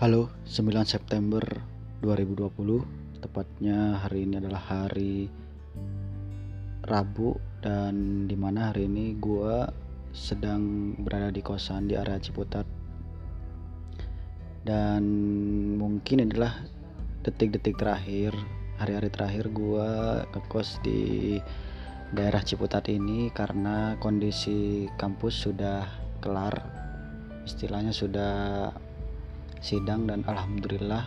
Halo, 9 September 2020 Tepatnya hari ini adalah hari Rabu Dan di mana hari ini gue sedang berada di kosan di area Ciputat. Dan mungkin adalah detik-detik terakhir Hari-hari terakhir gue kekos di daerah Ciputat ini Karena kondisi kampus sudah kelar. Istilahnya sudah sidang dan alhamdulillah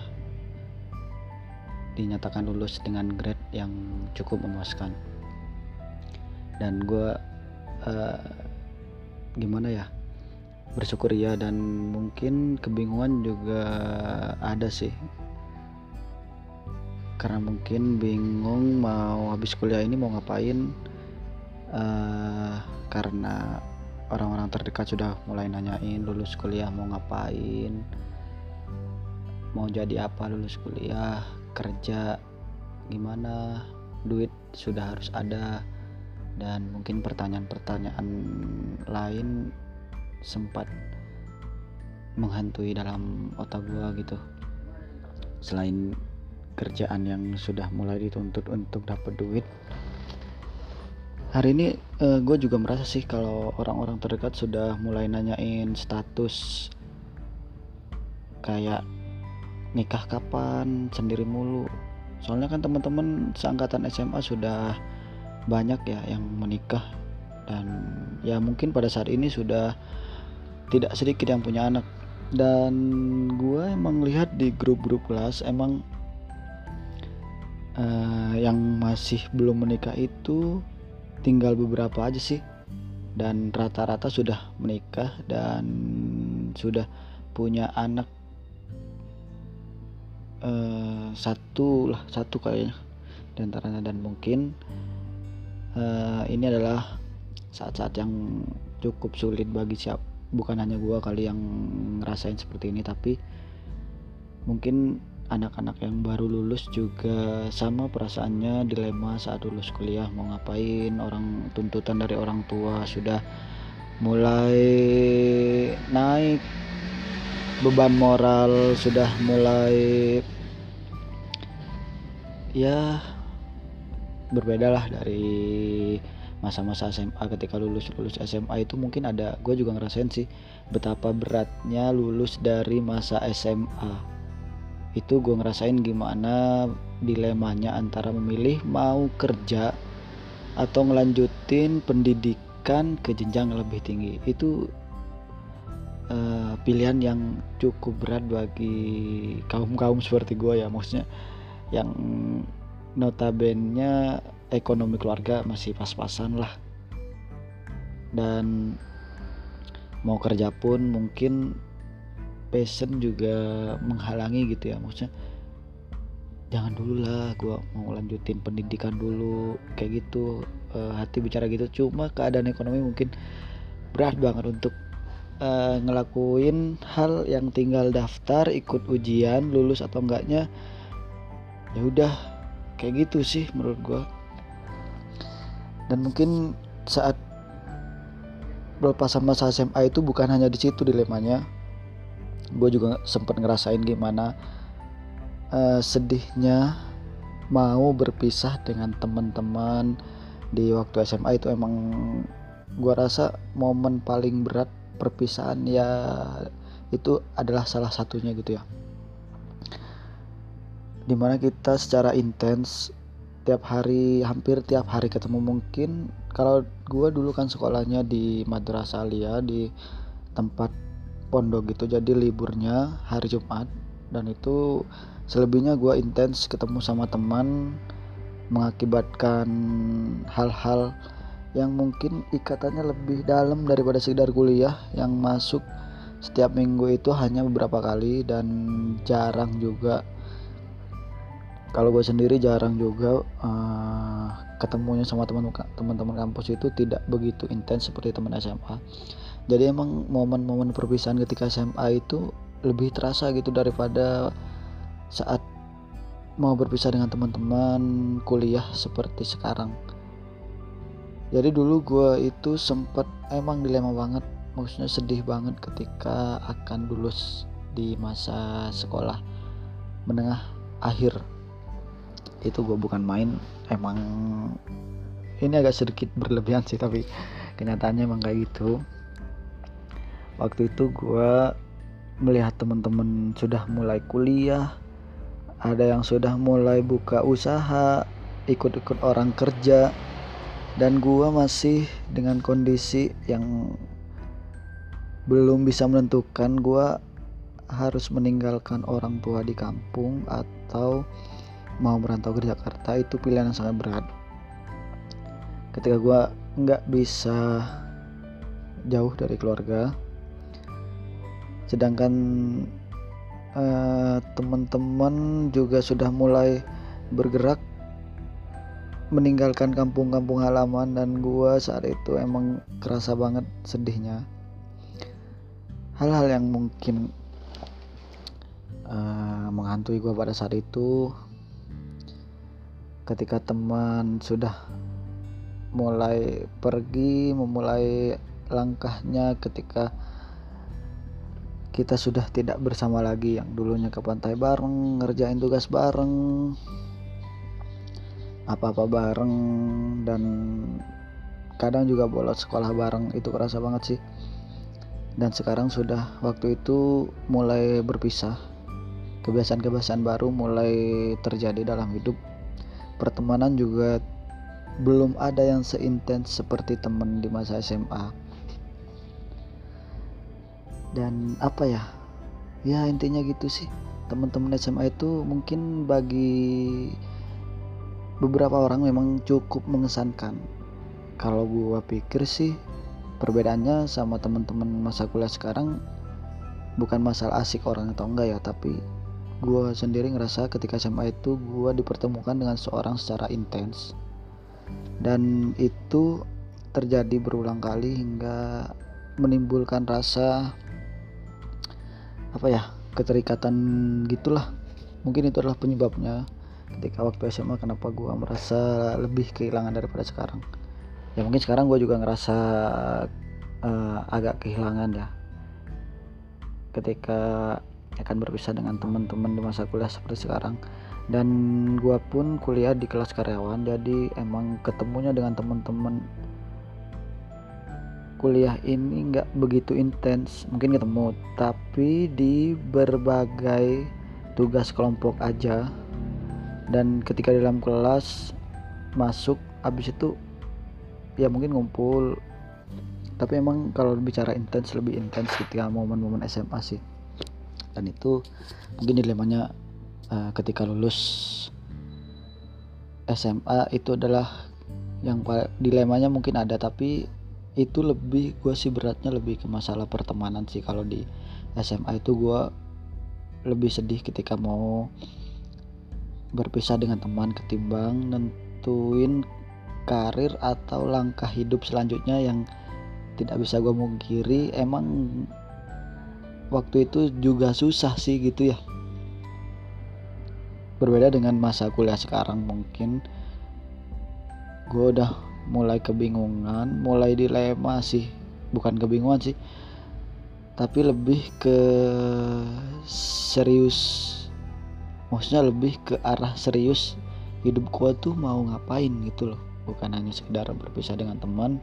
dinyatakan lulus dengan grade yang cukup memuaskan. Dan gue uh, gimana ya bersyukur ya dan mungkin kebingungan juga ada sih. Karena mungkin bingung mau habis kuliah ini mau ngapain uh, karena orang-orang terdekat sudah mulai nanyain lulus kuliah mau ngapain mau jadi apa lulus kuliah kerja gimana? Duit sudah harus ada. Dan mungkin pertanyaan-pertanyaan lain sempat menghantui dalam otak gua gitu. Selain kerjaan yang sudah mulai dituntut untuk dapat duit hari ini uh, eh, gue juga merasa sih kalau orang-orang terdekat sudah mulai nanyain status kayak nikah kapan sendiri mulu. Soalnya kan teman-teman seangkatan SMA sudah banyak ya yang menikah. Dan ya mungkin pada saat ini sudah tidak sedikit yang punya anak. Dan gue emang lihat di grup-grup kelas emang uh, yang masih belum menikah itu tinggal beberapa aja sih. Dan rata-rata sudah menikah dan sudah punya anak uh, satu lah satu kayaknya. Di antaranya dan mungkin uh, ini adalah saat-saat yang cukup sulit bagi siap bukan hanya gua kali yang ngerasain seperti ini tapi mungkin anak-anak yang baru lulus juga sama perasaannya dilema saat lulus kuliah mau ngapain orang tuntutan dari orang tua sudah mulai naik beban moral sudah mulai ya berbeda lah dari masa-masa SMA ketika lulus lulus SMA itu mungkin ada gue juga ngerasain sih betapa beratnya lulus dari masa SMA itu gue ngerasain gimana dilemanya antara memilih mau kerja atau ngelanjutin pendidikan ke jenjang lebih tinggi. Itu uh, pilihan yang cukup berat bagi kaum kaum seperti gue ya. Maksudnya yang notabene ekonomi keluarga masih pas-pasan lah. Dan mau kerja pun mungkin passion juga menghalangi gitu ya. Maksudnya jangan dulu lah gue mau lanjutin pendidikan dulu kayak gitu e, hati bicara gitu. Cuma keadaan ekonomi mungkin berat banget untuk e, ngelakuin hal yang tinggal daftar ikut ujian lulus atau enggaknya ya udah kayak gitu sih menurut gue dan mungkin saat sama masa SMA itu bukan hanya di situ dilemanya. Gue juga sempat ngerasain gimana uh, sedihnya mau berpisah dengan teman-teman. Di waktu SMA itu emang gue rasa momen paling berat perpisahan ya itu adalah salah satunya gitu ya. Di mana kita secara intens tiap hari hampir tiap hari ketemu mungkin. Kalau gue dulu kan sekolahnya di madrasah alia di tempat pondok gitu jadi liburnya hari Jumat. Dan itu selebihnya gue intens ketemu sama teman mengakibatkan hal-hal yang mungkin ikatannya lebih dalam daripada sekedar kuliah yang masuk setiap minggu itu hanya beberapa kali dan jarang juga. Kalau gue sendiri jarang juga uh, ketemunya sama teman-teman kampus itu tidak begitu intens seperti teman SMA jadi emang momen-momen perpisahan ketika SMA itu lebih terasa gitu daripada saat mau berpisah dengan teman-teman kuliah seperti sekarang jadi dulu gue itu sempet emang dilema banget maksudnya sedih banget ketika akan lulus di masa sekolah menengah akhir. Itu gue bukan main emang ini agak sedikit berlebihan sih tapi kenyataannya emang kayak gitu. Waktu itu gue melihat teman-teman sudah mulai kuliah ada yang sudah mulai buka usaha ikut-ikut orang kerja dan gue masih dengan kondisi yang belum bisa menentukan gue harus meninggalkan orang tua di kampung atau mau merantau ke Jakarta itu pilihan yang sangat berat. Ketika gue nggak bisa jauh dari keluarga sedangkan uh, teman-teman juga sudah mulai bergerak meninggalkan kampung-kampung halaman dan gua saat itu emang kerasa banget sedihnya. Hal-hal yang mungkin uh, menghantui gua pada saat itu ketika teman sudah mulai pergi memulai langkahnya ketika kita sudah tidak bersama lagi yang dulunya ke pantai bareng ngerjain tugas bareng apa-apa bareng dan kadang juga bolos sekolah bareng itu kerasa banget sih. Dan sekarang sudah waktu itu mulai berpisah. Kebiasaan-kebiasaan baru mulai terjadi dalam hidup. Pertemanan juga belum ada yang seintens seperti temen di masa SMA dan apa ya? Ya intinya gitu sih. Teman-teman SMA itu mungkin bagi beberapa orang memang cukup mengesankan. Kalau gua pikir sih perbedaannya sama teman-teman masa kuliah sekarang bukan masalah asik orang atau enggak ya tapi gua sendiri ngerasa ketika SMA itu gua dipertemukan dengan seorang secara intens. Dan itu terjadi berulang kali hingga menimbulkan rasa apa ya keterikatan gitulah. Mungkin itu adalah penyebabnya ketika waktu SMA kenapa gue merasa lebih kehilangan daripada sekarang? Ya mungkin sekarang gue juga ngerasa uh, agak kehilangan ya ketika akan berpisah dengan teman-teman di masa kuliah seperti sekarang. Dan gue pun kuliah di kelas karyawan jadi emang ketemunya dengan teman-teman kuliah ini nggak begitu intens. Mungkin ketemu tapi di berbagai tugas kelompok aja dan ketika di dalam kelas masuk habis itu ya mungkin ngumpul. Tapi emang kalau bicara intens lebih intens ketika momen-momen SMA sih. Dan itu mungkin dilemanya uh, ketika lulus SMA itu adalah yang dilemanya mungkin ada. Tapi itu lebih gue sih beratnya lebih ke masalah pertemanan sih. Kalau di SMA itu gue lebih sedih ketika mau berpisah dengan teman ketimbang nentuin karir atau langkah hidup selanjutnya yang tidak bisa gue mungkiri. Emang waktu itu juga susah sih gitu ya. Berbeda dengan masa kuliah sekarang mungkin. Gue udah mulai kebingungan mulai dilema sih. Bukan kebingungan sih tapi lebih ke serius maksudnya lebih ke arah serius hidup gua tuh mau ngapain gitu loh. Bukan hanya sekedar berpisah dengan teman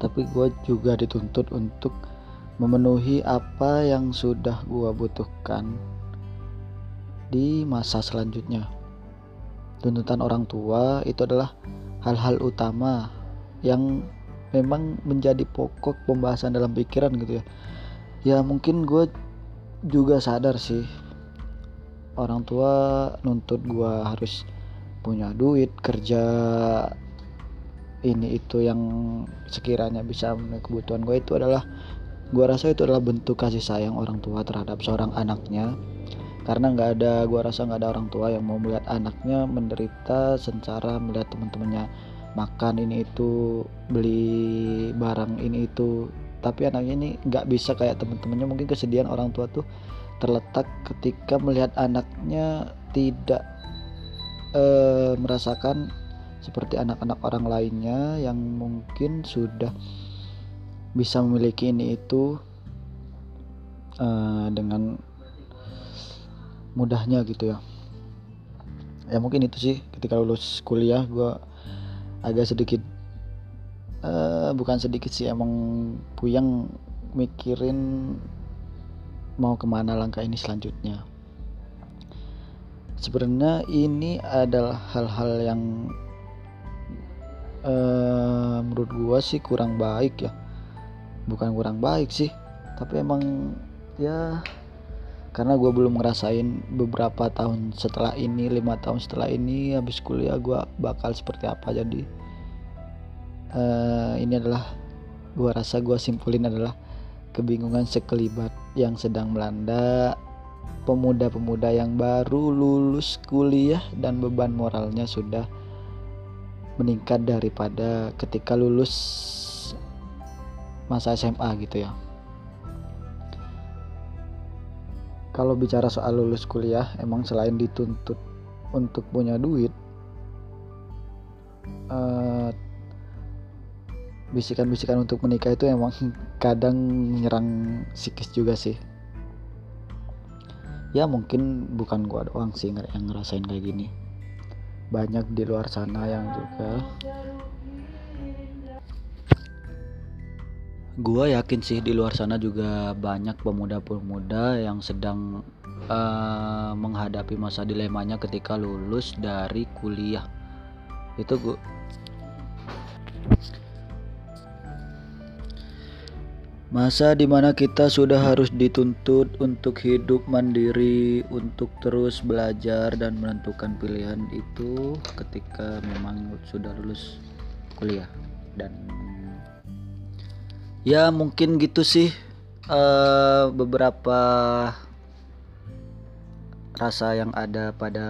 tapi gua juga dituntut untuk memenuhi apa yang sudah gua butuhkan di masa selanjutnya. Tuntutan orang tua itu adalah hal-hal utama yang memang menjadi pokok pembahasan dalam pikiran gitu ya. Ya mungkin gue juga sadar sih orang tua nuntut gue harus punya duit kerja ini itu yang sekiranya bisa memenuhi kebutuhan gue itu adalah gue rasa itu adalah bentuk kasih sayang orang tua terhadap seorang anaknya. Karena nggak ada gua rasa nggak ada orang tua yang mau melihat anaknya menderita secara melihat teman-temannya makan ini itu beli barang ini itu. Tapi anaknya ini nggak bisa kayak teman-temannya. Mungkin kesedihan orang tua tuh terletak ketika melihat anaknya tidak eh, merasakan seperti anak-anak orang lainnya yang mungkin sudah bisa memiliki ini itu uh, dengan mudahnya gitu ya. Ya mungkin itu sih ketika lulus kuliah gue agak sedikit uh, bukan sedikit sih emang puyeng mikirin mau ke mana langkah ini selanjutnya. Sebenarnya ini adalah hal-hal yang uh, menurut gua sih kurang baik ya. Bukan kurang baik sih tapi emang ya karena gue belum ngerasain beberapa tahun setelah ini lima tahun setelah ini habis kuliah gue bakal seperti apa. Jadi uh, ini adalah gue rasa gue simpulin adalah kebingungan sekelibat yang sedang melanda pemuda-pemuda yang baru lulus kuliah dan beban moralnya sudah meningkat daripada ketika lulus masa SMA gitu ya. kalau bicara soal lulus kuliah emang selain dituntut untuk punya duit eh, bisikan-bisikan untuk menikah itu emang kadang menyerang psikis juga sih ya mungkin bukan gua doang sih yang ngerasain kayak gini banyak di luar sana yang juga Gua yakin sih di luar sana juga banyak pemuda-pemuda yang sedang uh, menghadapi masa dilemanya ketika lulus dari kuliah. Itu gua Masa di mana kita sudah harus dituntut untuk hidup mandiri, untuk terus belajar dan menentukan pilihan itu ketika memang sudah lulus kuliah dan ya mungkin gitu sih uh, beberapa rasa yang ada pada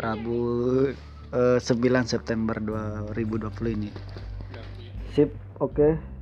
Rabu uh, 9 September 2020 ini sip oke okay.